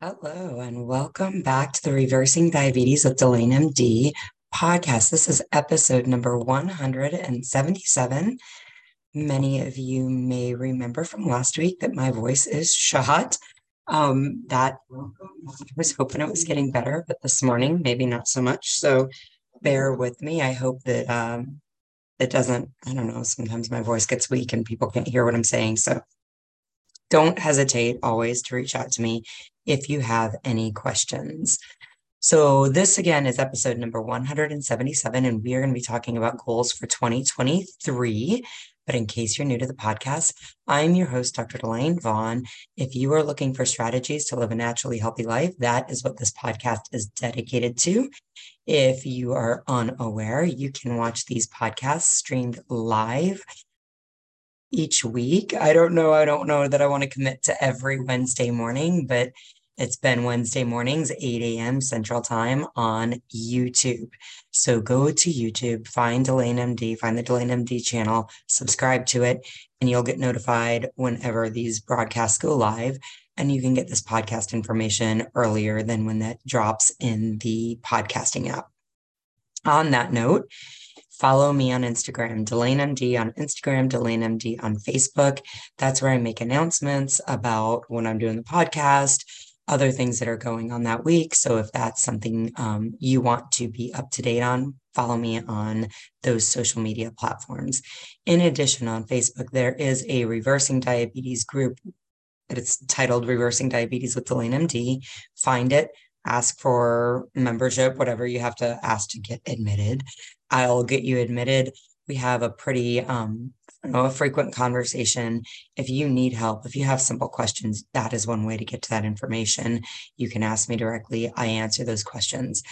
Hello, and welcome back to the Reversing Diabetes with Delane MD podcast. This is episode number 177. Many of you may remember from last week that my voice is shot. Um, that I was hoping it was getting better, but this morning, maybe not so much. So bear with me. I hope that um, it doesn't, I don't know, sometimes my voice gets weak and people can't hear what I'm saying. So don't hesitate always to reach out to me if you have any questions. So, this again is episode number 177, and we are going to be talking about goals for 2023. But in case you're new to the podcast, I'm your host, Dr. Delane Vaughn. If you are looking for strategies to live a naturally healthy life, that is what this podcast is dedicated to. If you are unaware, you can watch these podcasts streamed live each week. I don't know. I don't know that I want to commit to every Wednesday morning, but it's been Wednesday mornings, 8 a.m. Central Time on YouTube. So go to YouTube, find Delane MD, find the Delane MD channel, subscribe to it, and you'll get notified whenever these broadcasts go live. And you can get this podcast information earlier than when that drops in the podcasting app. On that note, follow me on Instagram, Delane MD on Instagram, Delane MD on Facebook. That's where I make announcements about when I'm doing the podcast other things that are going on that week. So if that's something um, you want to be up to date on, follow me on those social media platforms. In addition, on Facebook, there is a reversing diabetes group. It's titled Reversing Diabetes with Delane MD. Find it, ask for membership, whatever you have to ask to get admitted. I'll get you admitted. We have a pretty um, know, a frequent conversation. If you need help, if you have simple questions, that is one way to get to that information. You can ask me directly. I answer those questions.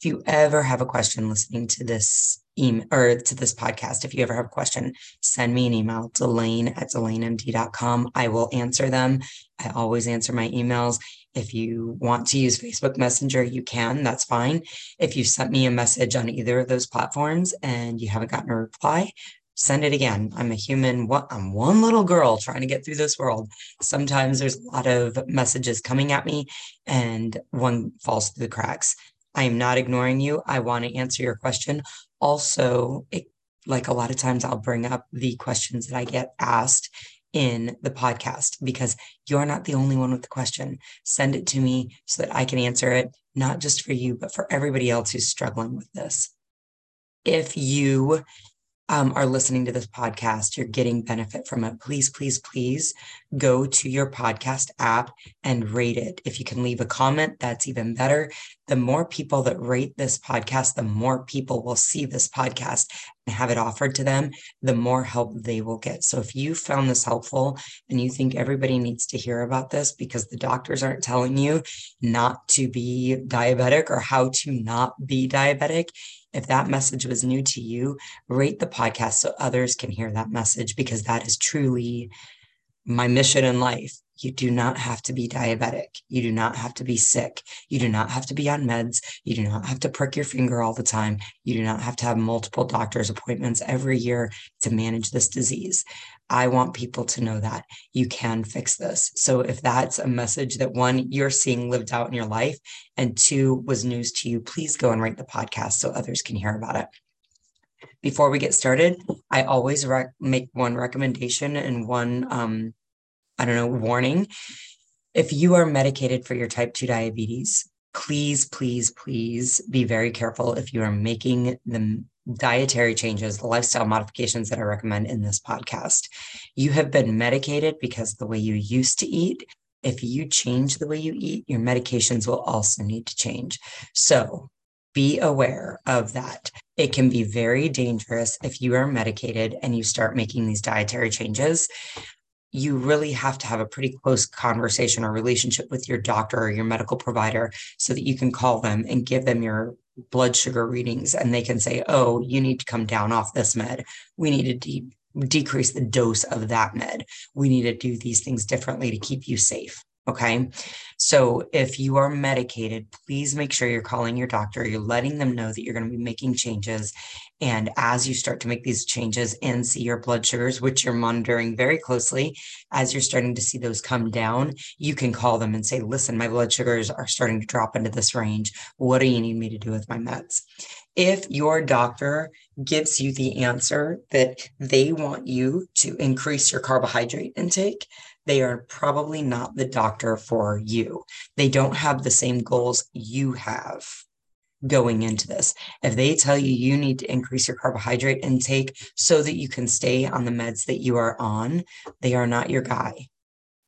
If you ever have a question listening to this email or to this podcast, if you ever have a question, send me an email, Delane at DelaneMD.com. I will answer them. I always answer my emails. If you want to use Facebook Messenger, you can. That's fine. If you sent me a message on either of those platforms and you haven't gotten a reply, send it again. I'm a human. What I'm one little girl trying to get through this world. Sometimes there's a lot of messages coming at me and one falls through the cracks. I am not ignoring you. I want to answer your question. Also, it, like a lot of times I'll bring up the questions that I get asked in the podcast because you're not the only one with the question. Send it to me so that I can answer it, not just for you, but for everybody else who's struggling with this. If you um, are listening to this podcast, you're getting benefit from it, please, please, please go to your podcast app and rate it. If you can leave a comment, that's even better. The more people that rate this podcast, the more people will see this podcast and have it offered to them, the more help they will get. So if you found this helpful and you think everybody needs to hear about this because the doctors aren't telling you not to be diabetic or how to not be diabetic, if that message was new to you, rate the podcast so others can hear that message because that is truly my mission in life. You do not have to be diabetic. You do not have to be sick. You do not have to be on meds. You do not have to prick your finger all the time. You do not have to have multiple doctor's appointments every year to manage this disease. I want people to know that you can fix this. So if that's a message that one, you're seeing lived out in your life, and two, was news to you, please go and rate the podcast so others can hear about it. Before we get started, I always rec- make one recommendation and one, um, I don't know, warning. If you are medicated for your type 2 diabetes, please, please, please be very careful if you are making the dietary changes, the lifestyle modifications that I recommend in this podcast. You have been medicated because the way you used to eat. If you change the way you eat, your medications will also need to change. So be aware of that. It can be very dangerous if you are medicated and you start making these dietary changes. You really have to have a pretty close conversation or relationship with your doctor or your medical provider so that you can call them and give them your blood sugar readings and they can say, oh, you need to come down off this med. We need to de- decrease the dose of that med. We need to do these things differently to keep you safe. Okay. So if you are medicated, please make sure you're calling your doctor. You're letting them know that you're going to be making changes. And as you start to make these changes and see your blood sugars, which you're monitoring very closely, as you're starting to see those come down, you can call them and say, listen, my blood sugars are starting to drop into this range. What do you need me to do with my meds? If your doctor gives you the answer that they want you to increase your carbohydrate intake, they are probably not the doctor for you. They don't have the same goals you have going into this. If they tell you you need to increase your carbohydrate intake so that you can stay on the meds that you are on, they are not your guy.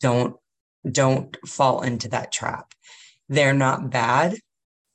Don't don't fall into that trap. They're not bad.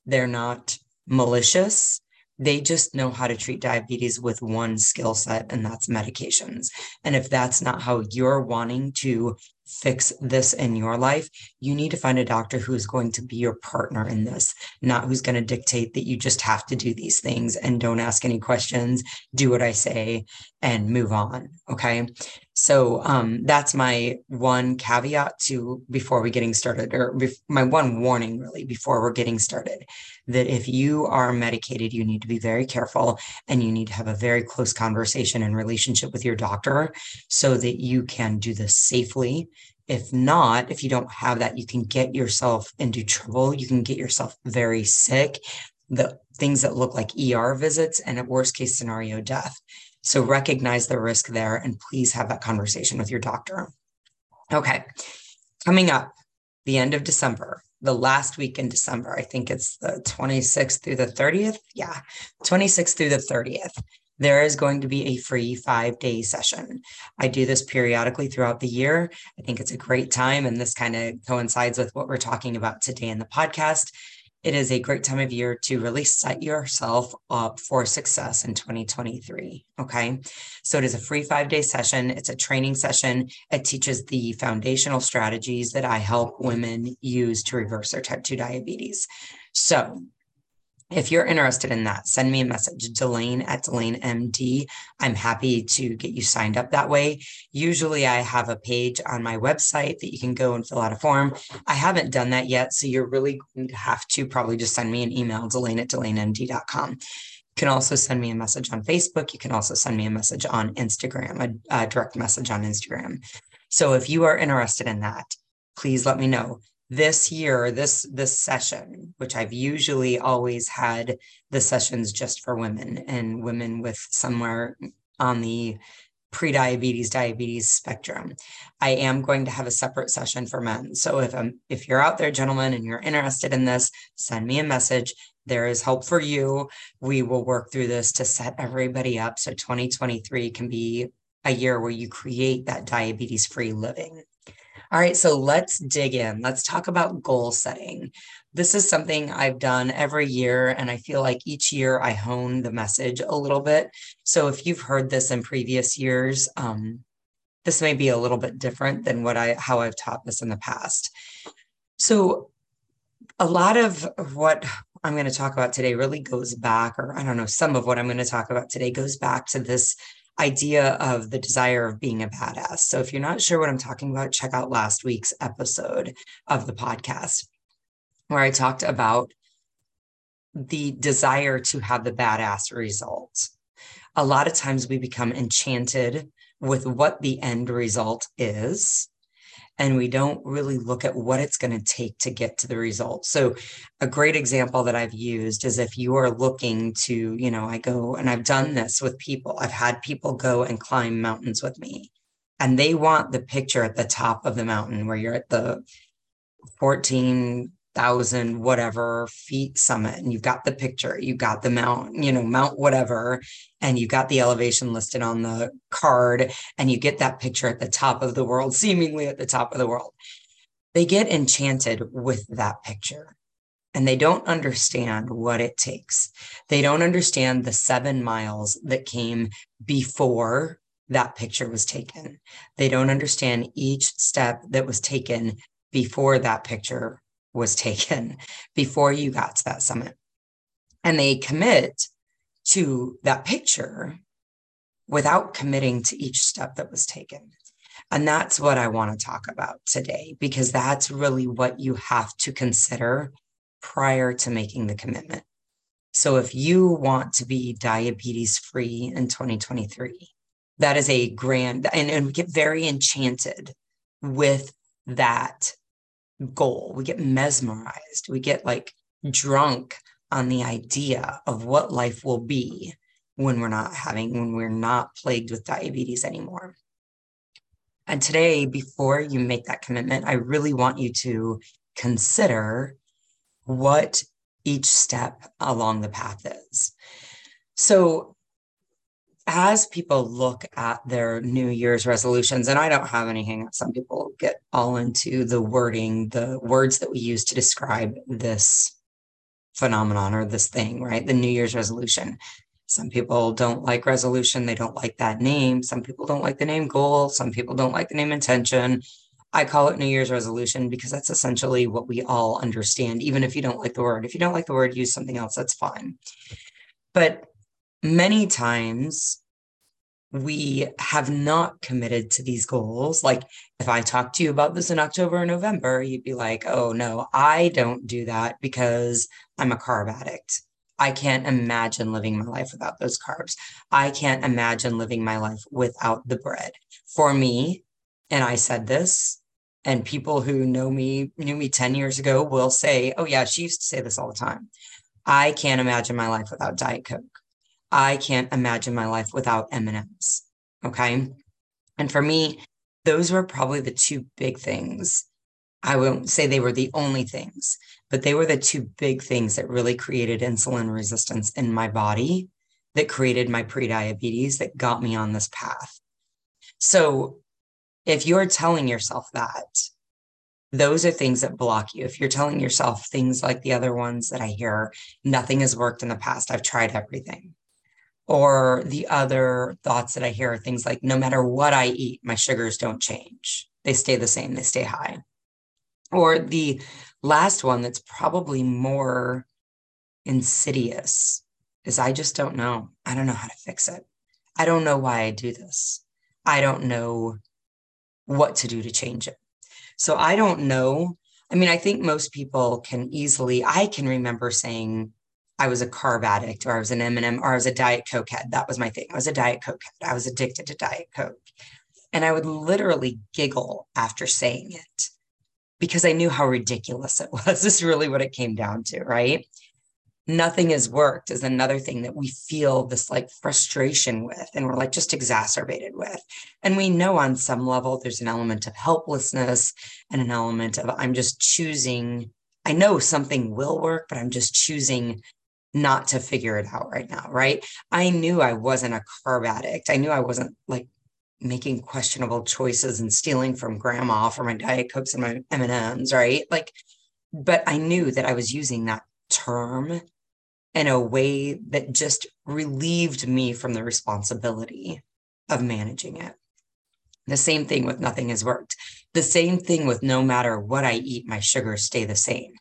They're not malicious. They just know how to treat diabetes with one skill set, and that's medications. And if that's not how you're wanting to fix this in your life, you need to find a doctor who's going to be your partner in this, not who's going to dictate that you just have to do these things and don't ask any questions, do what I say, and move on. Okay. So um, that's my one caveat to before we getting started, or bef- my one warning really before we're getting started, that if you are medicated, you need to be very careful and you need to have a very close conversation and relationship with your doctor so that you can do this safely. If not, if you don't have that, you can get yourself into trouble. You can get yourself very sick. The things that look like ER visits and at worst case scenario, death. So recognize the risk there and please have that conversation with your doctor. Okay. Coming up, the end of December, the last week in December, I think it's the 26th through the 30th. Yeah, 26th through the 30th. There is going to be a free five day session. I do this periodically throughout the year. I think it's a great time. And this kind of coincides with what we're talking about today in the podcast it is a great time of year to really set yourself up for success in 2023. Okay. So it is a free five day session. It's a training session. It teaches the foundational strategies that I help women use to reverse their type 2 diabetes. So if you're interested in that, send me a message, Delane at Delane MD. I'm happy to get you signed up that way. Usually, I have a page on my website that you can go and fill out a form. I haven't done that yet. So you're really going to have to probably just send me an email, Delane at DelaneMD.com. You can also send me a message on Facebook. You can also send me a message on Instagram, a, a direct message on Instagram. So if you are interested in that, please let me know this year this this session which i've usually always had the sessions just for women and women with somewhere on the pre-diabetes diabetes spectrum. I am going to have a separate session for men. So if i'm if you're out there gentlemen and you're interested in this send me a message. There is help for you. We will work through this to set everybody up so 2023 can be a year where you create that diabetes free living all right, so let's dig in. Let's talk about goal setting. This is something I've done every year, and I feel like each year I hone the message a little bit. So if you've heard this in previous years, um, this may be a little bit different than what I how I've taught this in the past. So a lot of what I'm going to talk about today really goes back, or I don't know, some of what I'm going to talk about today goes back to this idea of the desire of being a badass. So if you're not sure what I'm talking about, check out last week's episode of the podcast where I talked about the desire to have the badass result. A lot of times we become enchanted with what the end result is and we don't really look at what it's going to take to get to the result. So, a great example that I've used is if you are looking to, you know, I go and I've done this with people, I've had people go and climb mountains with me, and they want the picture at the top of the mountain where you're at the 14 thousand whatever feet summit and you've got the picture you got the mount you know mount whatever and you got the elevation listed on the card and you get that picture at the top of the world seemingly at the top of the world. They get enchanted with that picture and they don't understand what it takes. They don't understand the 7 miles that came before that picture was taken. They don't understand each step that was taken before that picture was taken before you got to that summit. And they commit to that picture without committing to each step that was taken. And that's what I want to talk about today, because that's really what you have to consider prior to making the commitment. So if you want to be diabetes free in 2023, that is a grand, and, and we get very enchanted with that goal. We get mesmerized. We get like drunk on the idea of what life will be when we're not having, when we're not plagued with diabetes anymore. And today, before you make that commitment, I really want you to consider what each step along the path is. So, as people look at their New Year's resolutions, and I don't have any hangups, some people get all into the wording, the words that we use to describe this phenomenon or this thing, right? The New Year's resolution. Some people don't like resolution, they don't like that name. Some people don't like the name goal, some people don't like the name intention. I call it New Year's resolution because that's essentially what we all understand, even if you don't like the word. If you don't like the word, use something else, that's fine. But many times we have not committed to these goals. Like if I talked to you about this in October or November, you'd be like, oh no, I don't do that because I'm a carb addict. I can't imagine living my life without those carbs. I can't imagine living my life without the bread. For me, and I said this, and people who know me, knew me 10 years ago will say, oh, yeah, she used to say this all the time. I can't imagine my life without Diet Coke. I can't imagine my life without M&Ms. Okay. And for me, those were probably the two big things. I won't say they were the only things, but they were the two big things that really created insulin resistance in my body that created my prediabetes that got me on this path. So if you're telling yourself that, those are things that block you. If you're telling yourself things like the other ones that I hear, nothing has worked in the past, I've tried everything. Or the other thoughts that I hear are things like, no matter what I eat, my sugars don't change. They stay the same, they stay high. Or the last one that's probably more insidious is I just don't know. I don't know how to fix it. I don't know why I do this. I don't know what to do to change it. So I don't know. I mean, I think most people can easily, I can remember saying I was a carb addict or I was an M&M or I was a Diet Coke head. That was my thing. I was a Diet Coke head. I was addicted to Diet Coke. And I would literally giggle after saying it because I knew how ridiculous it was. This is really what it came down to, right? nothing has worked is another thing that we feel this like frustration with and we're like just exacerbated with and we know on some level there's an element of helplessness and an element of i'm just choosing i know something will work but i'm just choosing not to figure it out right now right i knew i wasn't a carb addict i knew i wasn't like making questionable choices and stealing from grandma for my diet cokes and my m&ms right like but i knew that i was using that term in a way that just relieved me from the responsibility of managing it. The same thing with nothing has worked. The same thing with no matter what I eat, my sugars stay the same.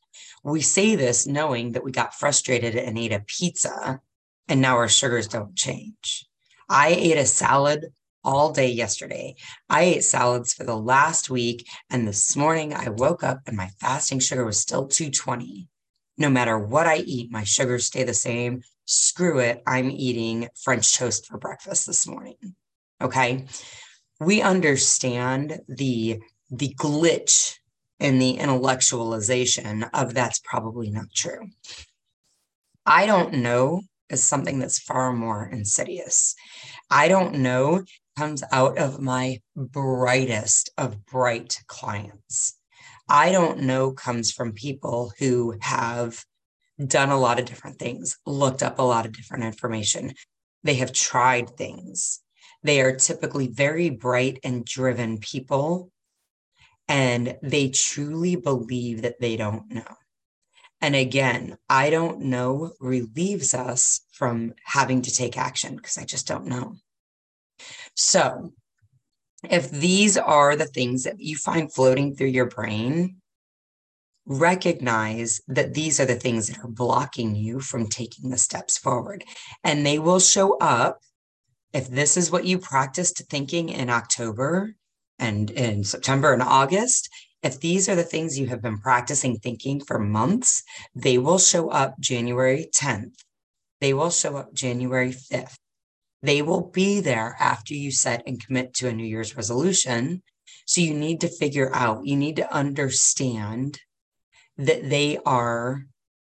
We say this knowing that we got frustrated and ate a pizza and now our sugars don't change. I ate a salad all day yesterday. I ate salads for the last week. And this morning I woke up and my fasting sugar was still 220 no matter what I eat, my sugars stay the same. Screw it. I'm eating French toast for breakfast this morning. Okay. We understand the, the glitch in the intellectualization of that's probably not true. I don't know is something that's far more insidious. I don't know comes out of my brightest of bright clients. I don't know comes from people who have done a lot of different things, looked up a lot of different information. They have tried things. They are typically very bright and driven people, and they truly believe that they don't know. And again, I don't know relieves us from having to take action because I just don't know. So, if these are the things that you find floating through your brain, recognize that these are the things that are blocking you from taking the steps forward. And they will show up if this is what you practiced thinking in October, and in September and August, if these are the things you have been practicing thinking for months, they will show up January 10th. They will show up January 5th. They will be there after you set and commit to a New Year's resolution. So you need to figure out, you need to understand that they are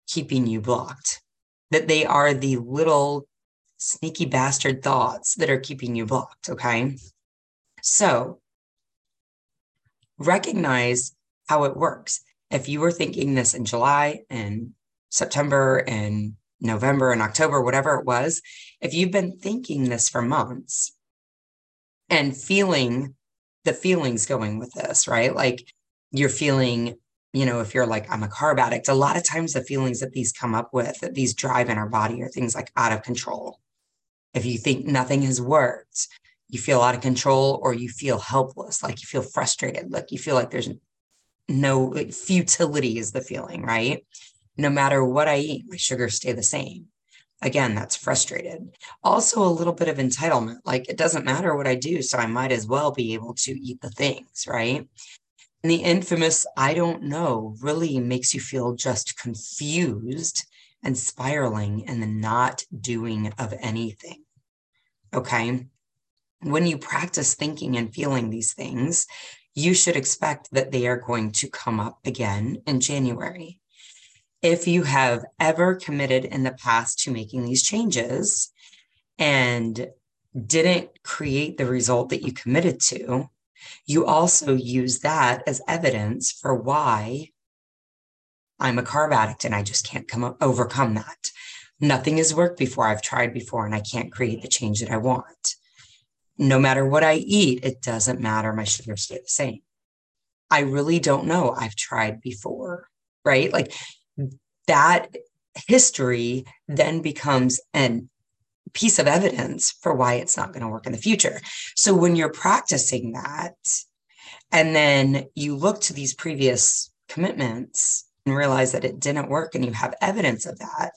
keeping you blocked, that they are the little sneaky bastard thoughts that are keeping you blocked. Okay. So recognize how it works. If you were thinking this in July and September and November and October, whatever it was, if you've been thinking this for months and feeling the feelings going with this, right? Like you're feeling, you know, if you're like, I'm a carb addict, a lot of times the feelings that these come up with, that these drive in our body are things like out of control. If you think nothing has worked, you feel out of control or you feel helpless, like you feel frustrated, like you feel like there's no futility is the feeling, right? No matter what I eat, my sugars stay the same. Again, that's frustrated. Also, a little bit of entitlement. Like it doesn't matter what I do, so I might as well be able to eat the things, right? And the infamous I don't know really makes you feel just confused and spiraling and the not doing of anything. Okay when you practice thinking and feeling these things, you should expect that they are going to come up again in January. If you have ever committed in the past to making these changes and didn't create the result that you committed to, you also use that as evidence for why I'm a carb addict and I just can't come up, overcome that. Nothing has worked before. I've tried before and I can't create the change that I want no matter what I eat, it doesn't matter. My sugars stay the same. I really don't know. I've tried before, right? Like that history then becomes an piece of evidence for why it's not going to work in the future. So when you're practicing that, and then you look to these previous commitments and realize that it didn't work and you have evidence of that,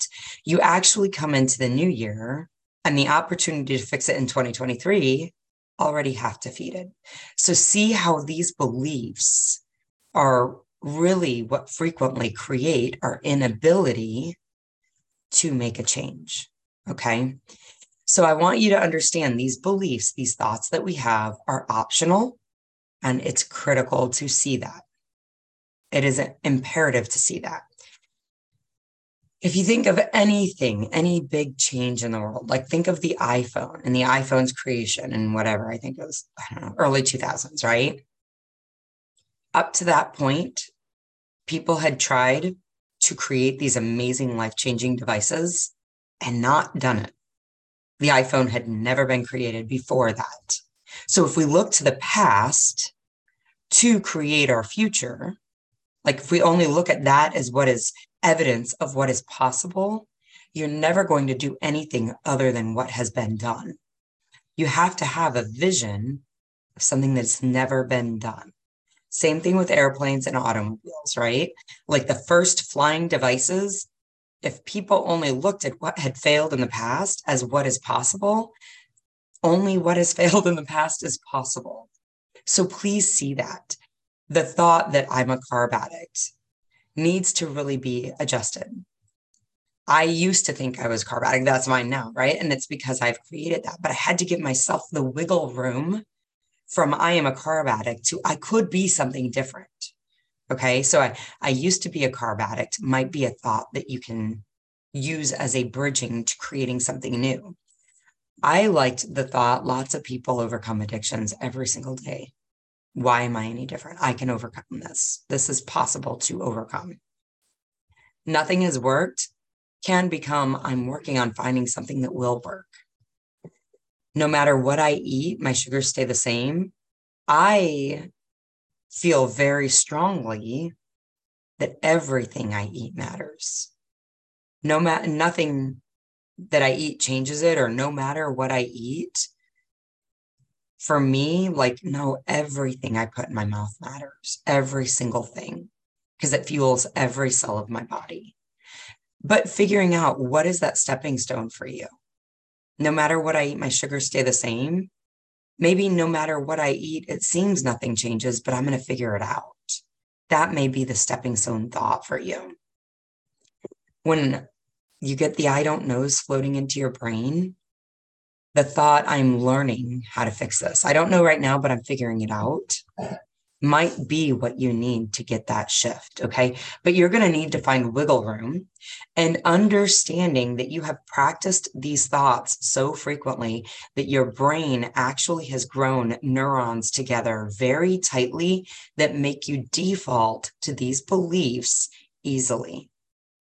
you actually come into the new year and the opportunity to fix it in 2023 already half defeated. So see how these beliefs are really what frequently create our inability to make a change. Okay. So I want you to understand these beliefs, these thoughts that we have are optional, and it's critical to see that. It is imperative to see that if you think of anything, any big change in the world, like think of the iPhone and the iPhone's creation and whatever, I think it was, I don't know, early 2000s, right? Up to that point, people had tried to create these amazing life changing devices and not done it. The iPhone had never been created before that. So if we look to the past to create our future, like if we only look at that as what is evidence of what is possible, you're never going to do anything other than what has been done. You have to have a vision of something that's never been done. Same thing with airplanes and automobiles, right? Like the first flying devices, if people only looked at what had failed in the past as what is possible, only what has failed in the past is possible. So please see that. The thought that I'm a carb addict, needs to really be adjusted. I used to think I was carb addict. That's mine now, right? And it's because I've created that. But I had to give myself the wiggle room from I am a carb addict to I could be something different. Okay. So I, I used to be a carb addict, might be a thought that you can use as a bridging to creating something new. I liked the thought lots of people overcome addictions every single day. Why am I any different? I can overcome this. This is possible to overcome. Nothing has worked can become I'm working on finding something that will work. No matter what I eat, my sugars stay the same. I feel very strongly that everything I eat matters. No matter nothing that I eat changes it, or no matter what I eat, for me, like, no, everything I put in my mouth matters, every single thing, because it fuels every cell of my body. But figuring out what is that stepping stone for you? No matter what I eat, my sugars stay the same. Maybe no matter what I eat, it seems nothing changes, but I'm going to figure it out. That may be the stepping stone thought for you. When you get the I don't knows floating into your brain, the thought, I'm learning how to fix this. I don't know right now, but I'm figuring it out might be what you need to get that shift. Okay. But you're going to need to find wiggle room and understanding that you have practiced these thoughts so frequently that your brain actually has grown neurons together very tightly that make you default to these beliefs easily.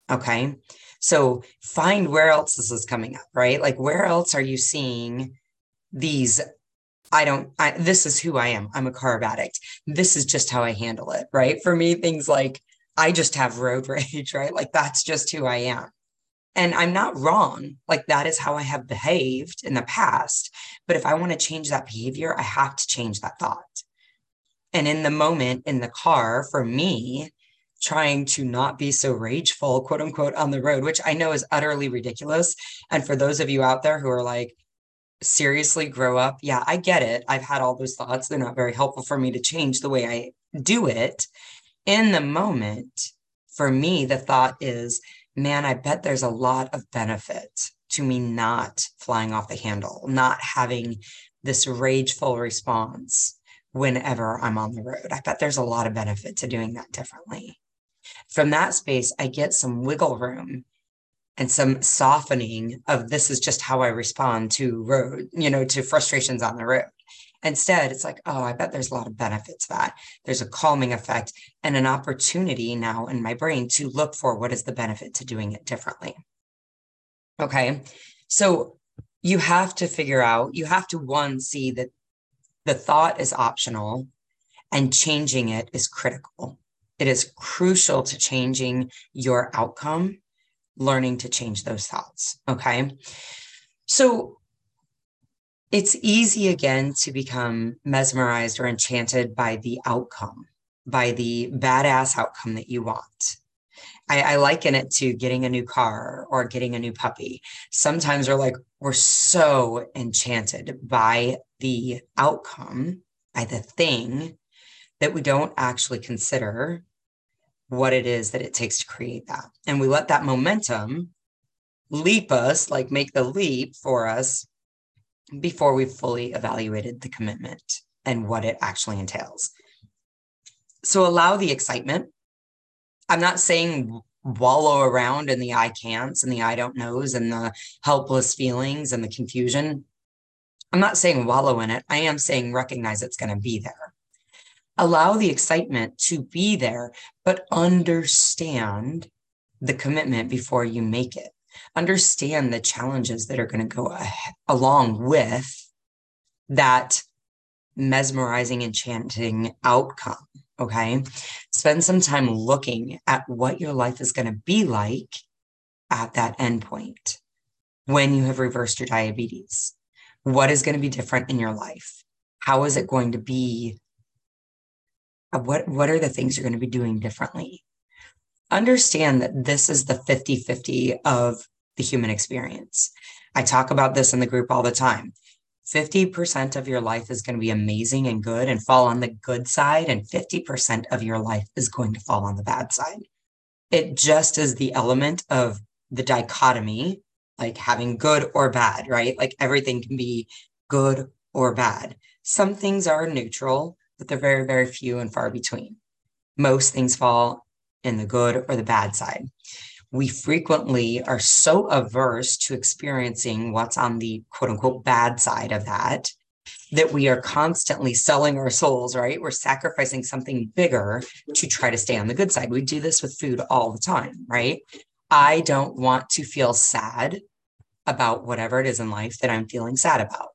Okay. So find where else this is coming up, right? Like, where else are you seeing these I don't, I, this is who I am. I'm a carb addict. This is just how I handle it. Right. For me, things like I just have road rage, right? Like that's just who I am. And I'm not wrong. Like that is how I have behaved in the past. But if I want to change that behavior, I have to change that thought. And in the moment in the car, for me, trying to not be so rageful, quote unquote, on the road, which I know is utterly ridiculous. And for those of you out there who are like, seriously grow up. Yeah, I get it. I've had all those thoughts. They're not very helpful for me to change the way I do it. In the moment, for me, the thought is, man, I bet there's a lot of benefit to me not flying off the handle, not having this rageful response whenever I'm on the road. I bet there's a lot of benefit to doing that differently. From that space, I get some wiggle room and some softening of this is just how I respond to road, you know, to frustrations on the road. Instead, it's like, oh, I bet there's a lot of benefits that. There's a calming effect and an opportunity now in my brain to look for what is the benefit to doing it differently. Okay. So you have to figure out, you have to one, see that the thought is optional and changing it is critical. It is crucial to changing your outcome learning to change those thoughts. Okay. So it's easy again to become mesmerized or enchanted by the outcome, by the badass outcome that you want. I, I, liken it to getting a new car or getting a new puppy. Sometimes we're like, we're so enchanted by the outcome, by the thing that we don't actually consider what it is that it takes to create that. And we let that momentum leap us, like make the leap for us before we've fully evaluated the commitment and what it actually entails. So allow the excitement. I'm not saying wallow around in the I can'ts and the I don't knows and the helpless feelings and the confusion. I'm not saying wallow in it. I am saying recognize it's going to be there allow the excitement to be there, but understand the commitment before you make it. Understand the challenges that are going to go ah-, along with that mesmerizing, enchanting outcome. Okay. Spend some time looking at what your life is going to be like at that endpoint when you have reversed your diabetes. What is going to be different in your life? How is it going to be what what are the things you're going to be doing differently. Understand that this is the 50-50 of the human experience. I talk about this in the group all the time. 50% of your life is going to be amazing and good and fall on the good side and 50% of your life is going to fall on the bad side. It just is the element of the dichotomy like having good or bad right? Like everything can be good or bad. Some things are neutral but they're very, very few and far between. Most things fall in the good or the bad side. We frequently are so averse to experiencing what's on the quote unquote bad side of that that we are constantly selling our souls, right? We're sacrificing something bigger to try to stay on the good side. We do this with food all the time, right? I don't want to feel sad about whatever it is in life that I'm feeling sad about.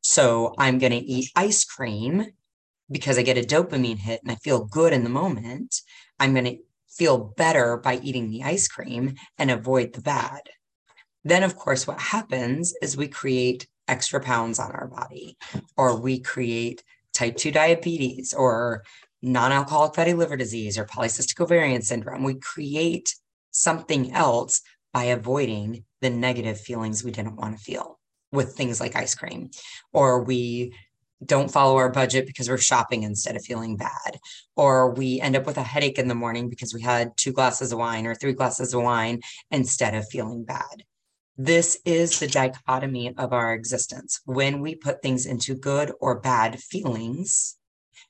So I'm going to eat ice cream because I get a dopamine hit and I feel good in the moment, I'm going to feel better by eating the ice cream and avoid the bad. Then, of course, what happens is we create extra pounds on our body, or we create type 2 diabetes, or non alcoholic fatty liver disease, or polycystic ovarian syndrome. We create something else by avoiding the negative feelings we didn't want to feel with things like ice cream, or we don't follow our budget because we're shopping instead of feeling bad. Or we end up with a headache in the morning because we had two glasses of wine or three glasses of wine instead of feeling bad. This is the dichotomy of our existence. When we put things into good or bad feelings,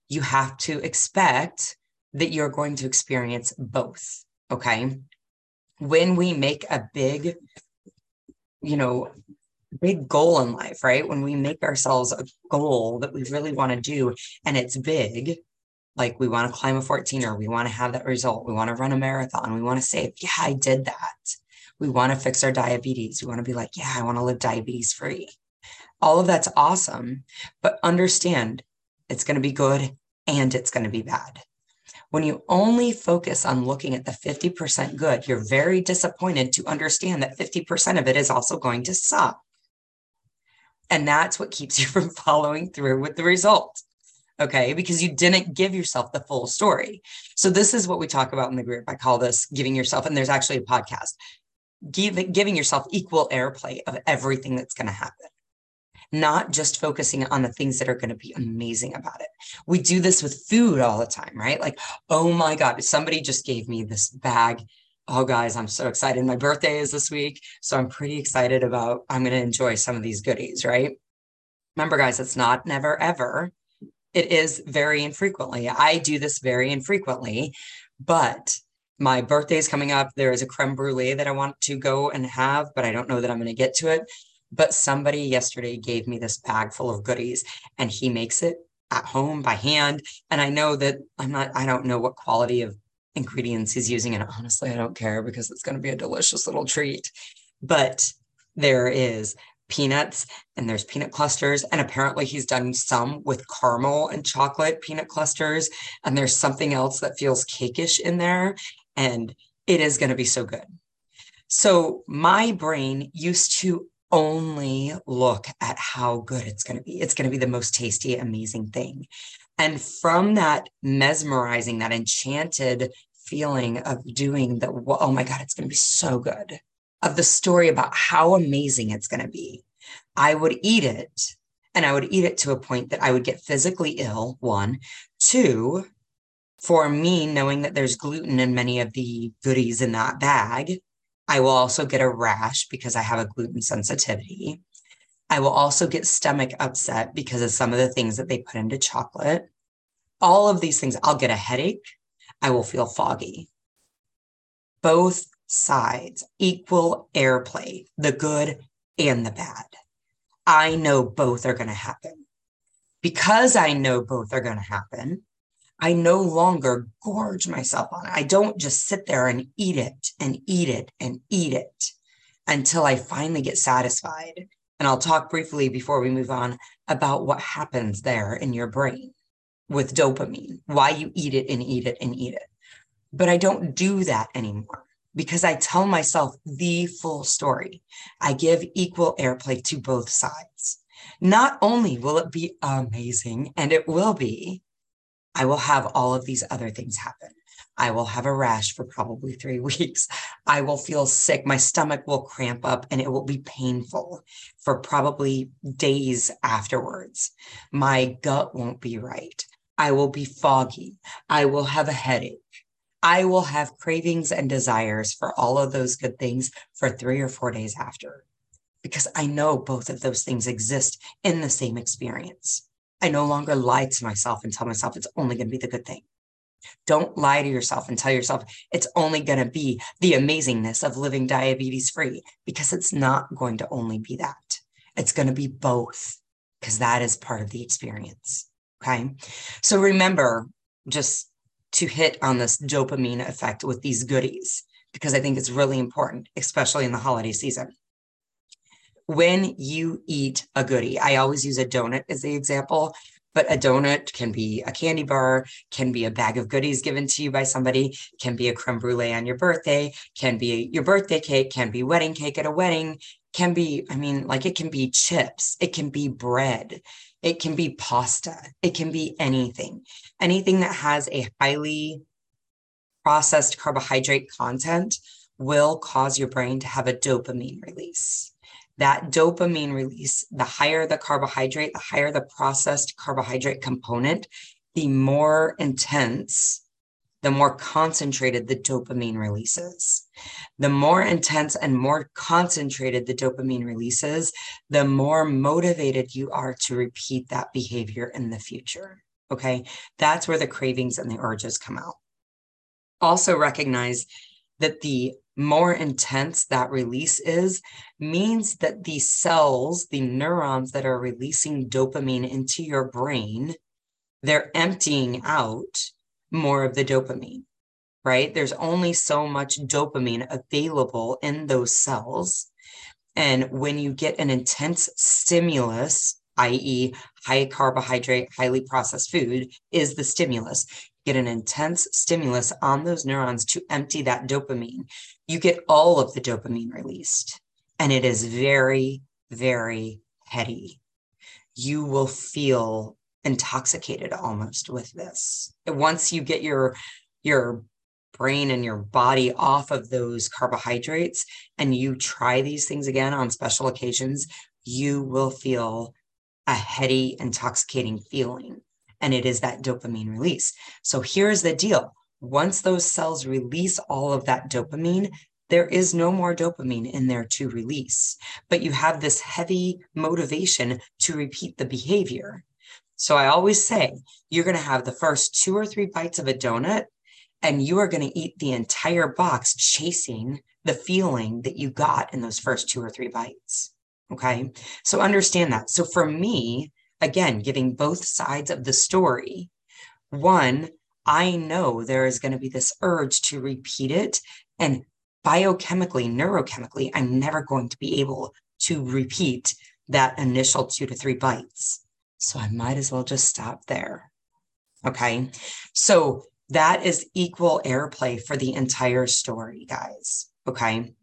you have to expect that you're going to experience both. Okay. When we make a big, you know, big goal in life, right? When we make ourselves a goal that we really want to do and it's big, like we want to climb a 14er, we want to have that result, we want to run a marathon, we want to say, yeah, I did that. We want to fix our diabetes. We want to be like, yeah, I want to live diabetes free. All of that's awesome, but understand it's going to be good and it's going to be bad. When you only focus on looking at the 50% good, you're very disappointed to understand that 50% of it is also going to suck. And that's what keeps you from following through with the result. Okay. Because you didn't give yourself the full story. So, this is what we talk about in the group. I call this giving yourself, and there's actually a podcast, give, giving yourself equal airplay of everything that's going to happen not just focusing on the things that are going to be amazing about it. We do this with food all the time, right? Like, oh my God, somebody just gave me this bag oh guys i'm so excited. My birthday is this week so i'm pretty excited about i'm going to enjoy some of these goodies right? Remember guys it's not never ever. It is very infrequently. I do this very infrequently but my birthday is coming up. There is a creme brulee that i want to go and have but i don't know that i'm going to get to it. But somebody yesterday gave me this bag full of goodies and he makes it at home by hand. And i know that i'm not i don't know what quality of ingredients he's using. And honestly, I don't care because it's going to be a delicious little treat. But there is peanuts and there's peanut clusters. And apparently, he's done some with caramel and chocolate peanut clusters. And there's something else that feels cakeish in there. And it is going to be so good. So, my brain used to only look at how good it's going to be. It's going to be the most tasty, amazing thing. And from that mesmerizing, that enchanted feeling of doing the, oh my God, it's going to be so good, of the story about how amazing it's going to be, I would eat it. And I would eat it to a point that I would get physically ill, one. Two, for me, knowing that there's gluten in many of the goodies in that bag, I will also get a rash because I have a gluten sensitivity. I will also get stomach upset because of some of the things that they put into chocolate. All of these things, I'll get a headache. I will feel foggy. Both sides, equal airplay, the good and the bad. I know both are going to happen. Because I know both are going to happen, I no longer gorge myself on it. I don't just sit there and eat it and eat it and eat it until I finally get satisfied and I'll talk briefly before we move on about what happens there in your brain with dopamine, why you eat it and eat it and eat it. But I don't do that anymore because I tell myself the full story. I give equal airplay to both sides. Not only will it be amazing, and it will be, I will have all of these other things happen. I will have a rash for probably three weeks. I will feel sick. My stomach will cramp up and it will be painful for probably days afterwards. My gut won't be right. I will be foggy. I will have a headache. I will have cravings and desires for all of those good things for three or four days after because I know both of those things exist in the same experience. I no longer lie to myself and tell myself it's only going to be the good thing. Don't lie to yourself and tell yourself it's only going to be the amazingness of living diabetes free because it's not going to only be that. It's going to be both because that is part of the experience. Okay. So remember just to hit on this dopamine effect with these goodies because I think it's really important, especially in the holiday season. When you eat a goodie, I always use a donut as the example but a donut can be a candy bar, can be a bag of goodies given to you by somebody, can be a creme brulee on your birthday, can be your birthday cake, can be wedding cake at a wedding, can be, I mean, like it can be chips, it can be bread, it can be pasta, it can be anything. Anything that has a highly processed carbohydrate content will cause your brain to have a dopamine release that dopamine release, the higher the carbohydrate, the higher the processed carbohydrate component, the more intense, the more concentrated the dopamine releases. The more intense and more concentrated the dopamine releases, the more motivated you are to repeat that behavior in the future. Okay. That's where the cravings and the urges come out. Also recognize that the more intense that release is, means that the cells, the neurons that are releasing dopamine into your brain, they're emptying out more of the dopamine, right? There's only so much dopamine available in those cells. And when you get an intense stimulus, i.e., high carbohydrate, highly processed food, is the stimulus get an intense stimulus on those neurons to empty that dopamine, you get all of the dopamine released. And it is very, very heady. You will feel intoxicated almost with this. Once you get your your brain and your body off of those carbohydrates and you try these things again on special occasions, you will feel a heady, intoxicating feeling and it is that dopamine release. So here's the deal once those cells release all of that dopamine, there is no more dopamine in there to release, but you have this heavy motivation to repeat the behavior. So I always say you're going to have the first two or three bites of a donut, and you are going to eat the entire box chasing the feeling that you got in those first two or three bites. Okay. So understand that. So for me, again, giving both sides of the story. One, I know there is going to be this urge to repeat it. And biochemically, neurochemically, I'm never going to be able to repeat that initial two to three bites. So I might as well just stop there. Okay. So that is equal airplay for the entire story, guys. Okay.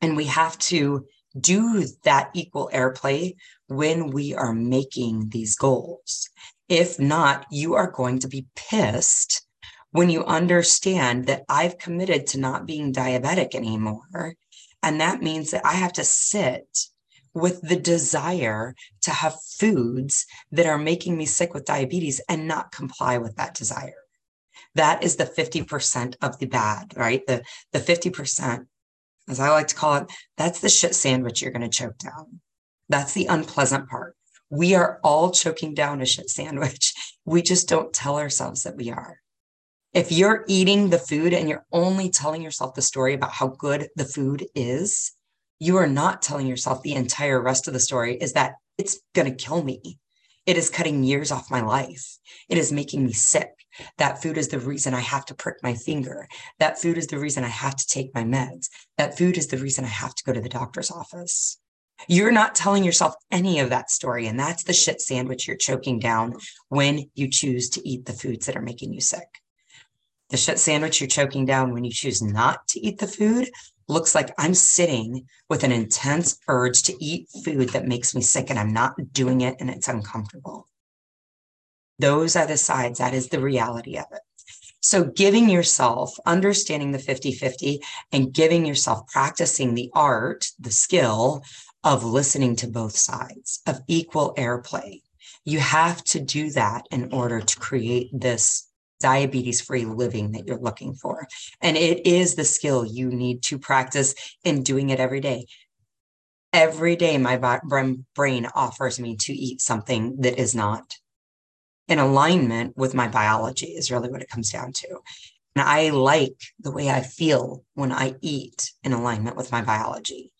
And we have to do that equal airplay when we are making these goals. If not, you are going to be pissed when you understand that I've committed to not being diabetic anymore. And that means that I have to sit with the desire to have foods that are making me sick with diabetes and not comply with that desire. That is the 50% of the bad, right? The, the 50%, as I like to call it, that's the shit sandwich you're going to choke down. That's the unpleasant part. We are all choking down a shit sandwich. We just don't tell ourselves that we are. If you're eating the food and you're only telling yourself the story about how good the food is, you are not telling yourself the entire rest of the story is that it's going to kill me. It is cutting years off my life. It is making me sick. That food is the reason I have to prick my finger. That food is the reason I have to take my meds. That food is the reason I have to go to the doctor's office. You're not telling yourself any of that story. And that's the shit sandwich you're choking down when you choose to eat the foods that are making you sick. The shit sandwich you're choking down when you choose not to eat the food looks like I'm sitting with an intense urge to eat food that makes me sick and I'm not doing it and it's uncomfortable. Those are the sides. That is the reality of it. So, giving yourself, understanding the 50 50, and giving yourself practicing the art, the skill of listening to both sides, of equal airplay. You have to do that in order to create this diabetes free living that you're looking for. And it is the skill you need to practice in doing it every day. Every day, my brain offers me to eat something that is not in alignment with my biology, is really what it comes down to. And I like the way I feel when I eat in alignment with my biology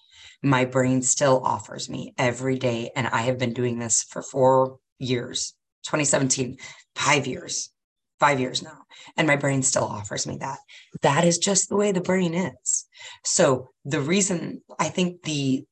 my brain still offers me every day. And I have been doing this for four years, 2017, five years, five years now. And my brain still offers me that. That is just the way the brain is. So the reason I think the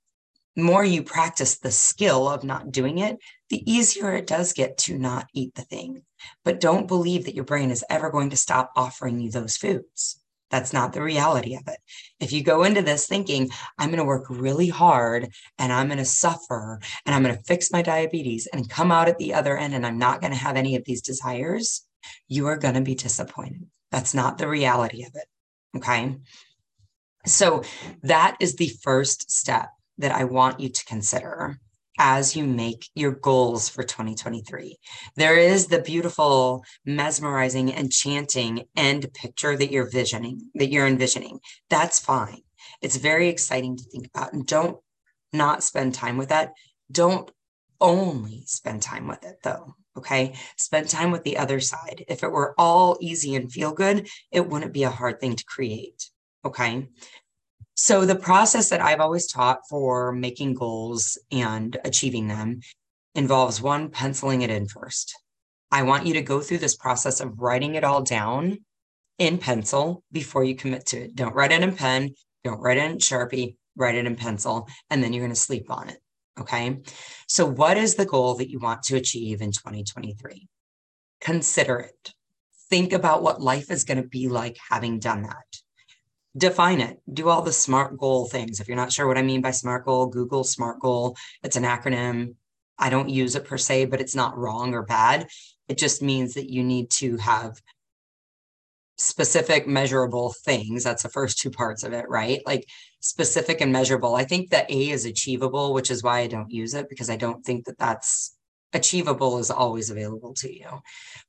more you practice the skill of not doing it, the easier it does get to not eat the thing. But don't believe that your brain is ever going to stop offering you those foods. That's not the reality of it. If you go into this thinking, I'm going to work really hard and I'm going to suffer and I'm going to fix my diabetes and come out at the other end and I'm not going to have any of these desires, you are going to be disappointed. That's not the reality of it. Okay. So that is the first step. that I want you to consider as you make your goals for 2023. There is the beautiful, mesmerizing, enchanting end picture that you're visioning, that you're envisioning. That's fine. It's very exciting to think about. And don't not spend time with that. Don't only spend time with it though. Okay. Spend time with the other side. If it were all easy and feel good, it wouldn't be a hard thing to create. Okay. So, the process that I've always taught for making goals and achieving them involves one, penciling it in first. I want you to go through this process of writing it all down in pencil before you commit to it. Don't write it in pen, don't write it in Sharpie, write it in pencil, and then you're going to sleep on it. Okay. So, what is the goal that you want to achieve in 2023? Consider it. Think about what life is going to be like having done that define it. Do all the smart goal things. If you're not sure what i mean by smart goal google smart goal. It's an acronym. I don't use it per se but it's not wrong or bad. It just means that you need to have specific measurable things. That's the first two parts of it right? Like specific and measurable. I think that a is achievable which is why i don't use it because i don't think that that's achievable is always available to you.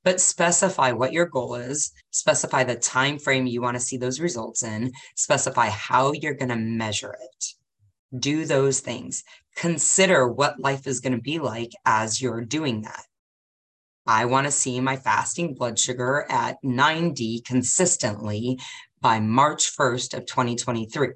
But specify what your goal is specify the time frame you want to see those results in specify how you're going to measure it. Do those things. Consider what life is going to be like as you're doing that. I want to see my fasting blood sugar at 90 consistently by march 1st of 2023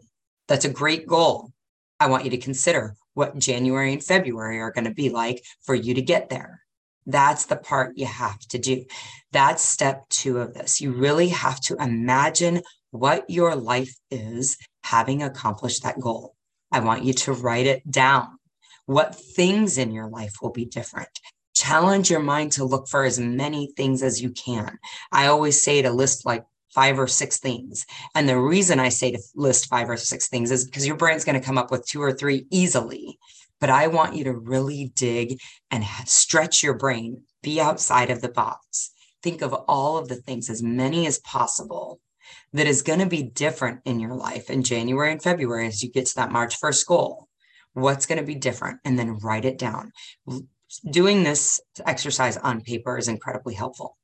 that's a great goal. I want you to consider what January and February are going to be like for you to get there. That's the part you have to do. That's step two of this. You really have to imagine what your life is having accomplished that goal. I want you to write it down. What things in your life will be different? Challenge your mind to look for as many things as you can. I always say to list like five or six things. And the reason I say to list five or six things is because your brain's going to come up with two or three easily. But I want you to really dig and stretch your brain, be outside of the box. Think of all of the things, as many as possible, that is going to be different in your life in January and February as you get to that March 1st goal. What's going to be different? And then write it down. Doing this exercise on paper is incredibly helpful.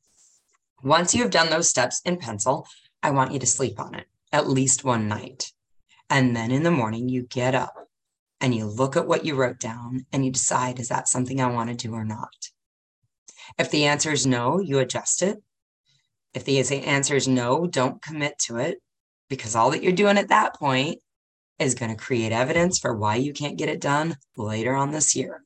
Once you have done those steps in pencil, I want you to sleep on it at least one night. And then in the morning, you get up and you look at what you wrote down and you decide, is that something I want to do or not? If the answer is no, you adjust it. If the answer is no, don't commit to it because all that you're doing at that point is going to create evidence for why you can't get it done later on this year.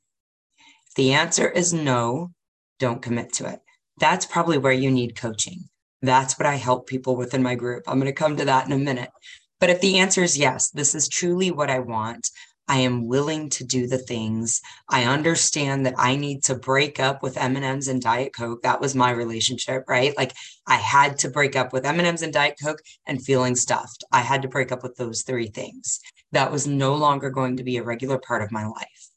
If the answer is no, don't commit to it that's probably where you need coaching. That's what I help people with in my group. I'm going to come to that in a minute. But if the answer is yes, this is truly what I want, I am willing to do the things. I understand that I need to break up with M&Ms and Diet Coke. That was my relationship, right? Like I had to break up with M&Ms and Diet Coke and feeling stuffed. I had to break up with those three things. That was no longer going to be a regular part of my life.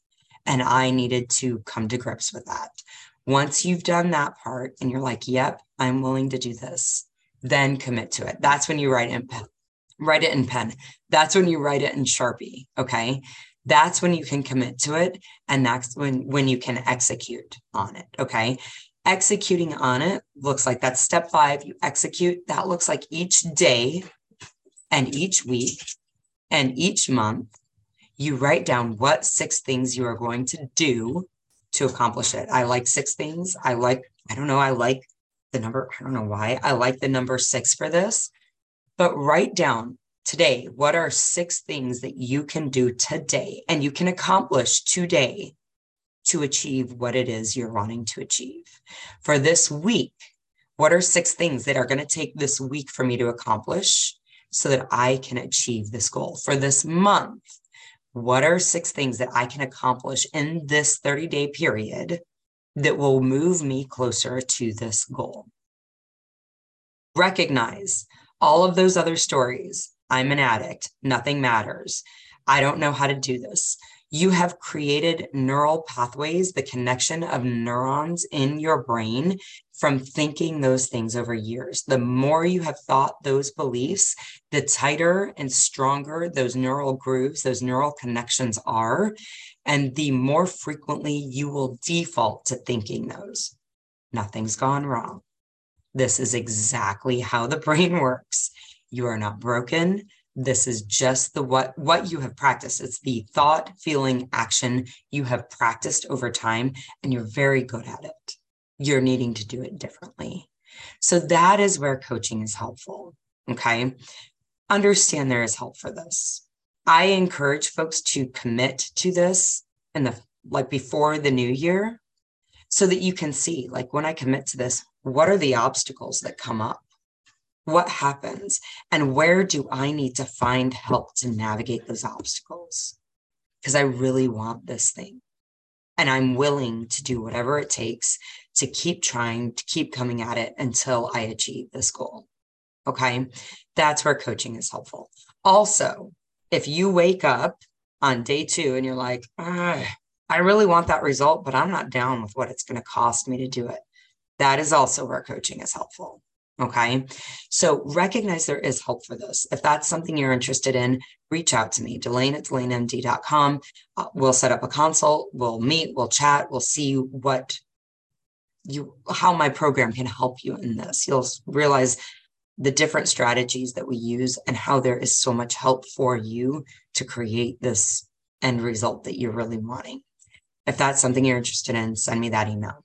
And I needed to come to grips with that. Once you've done that part and you're like, yep, I'm willing to do this, then commit to it. That's when you write in pen. Write it in pen. That's when you write it in Sharpie. Okay. That's when you can commit to it. And that's when when you can execute on it. Okay. Executing on it looks like that's step five. You execute. That looks like each day and each week and each month, you write down what six things you are going to do to accomplish it. I like six things. I like, I don't know, I like the number, I don't know why. I like the number six for this, but write down today what are six things that you can do today and you can accomplish today to achieve what it is you're wanting to achieve. For this week, what are six things that are going to take this week for me to accomplish so that I can achieve this goal? For this month, what are six things that I can accomplish in this 30 day period that will move me closer to this goal? Recognize all of those other stories. I'm an addict. Nothing matters. I don't know how to do this. You have created neural pathways, the connection of neurons in your brain from thinking those things over years. The more you have thought those beliefs, the tighter and stronger those neural grooves, those neural connections are, and the more frequently you will default to thinking those. Nothing's gone wrong. This is exactly how the brain works. You are not broken. This is just the what what you have practiced. It's the thought, feeling, action you have practiced over time and you're very good at it. You're needing to do it differently. So that is where coaching is helpful. Okay? Understand there is help for this. I encourage folks to commit to this in the like before the new year so that you can see like when I commit to this, what are the obstacles that come up? What happens? And where do I need to find help to navigate those obstacles? Because I really want this thing. And I'm willing to do whatever it takes to keep trying, to keep coming at it until I achieve this goal. Okay. That's where coaching is helpful. Also, if you wake up on day two and you're like, I really want that result, but I'm not down with what it's going to cost me to do it. That is also where coaching is helpful. Okay. So recognize there is help for this. If that's something you're interested in, reach out to me, Delane at DelaneMD.com. Uh, we'll set up a consult, we'll meet, we'll chat, we'll see what you, how my program can help you in this. You'll realize the different strategies that we use and how there is so much help for you to create this end result that you're really wanting. If that's something you're interested in, send me that email.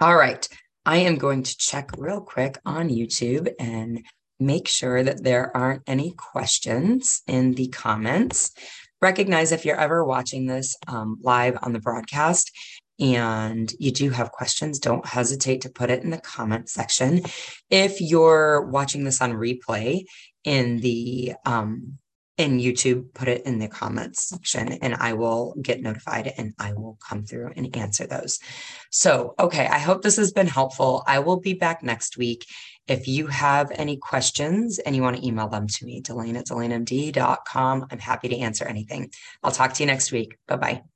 All right. I am going to check real quick on YouTube and make sure that there aren't any questions in the comments. Recognize if you're ever watching this um, live on the broadcast and you do have questions, don't hesitate to put it in the comment section. If you're watching this on replay in the um, in YouTube, put it in the comments section and I will get notified and I will come through and answer those. So, okay, I hope this has been helpful. I will be back next week. If you have any questions and you want to email them to me, Delane at DelaneMD.com, I'm happy to answer anything. I'll talk to you next week. Bye bye.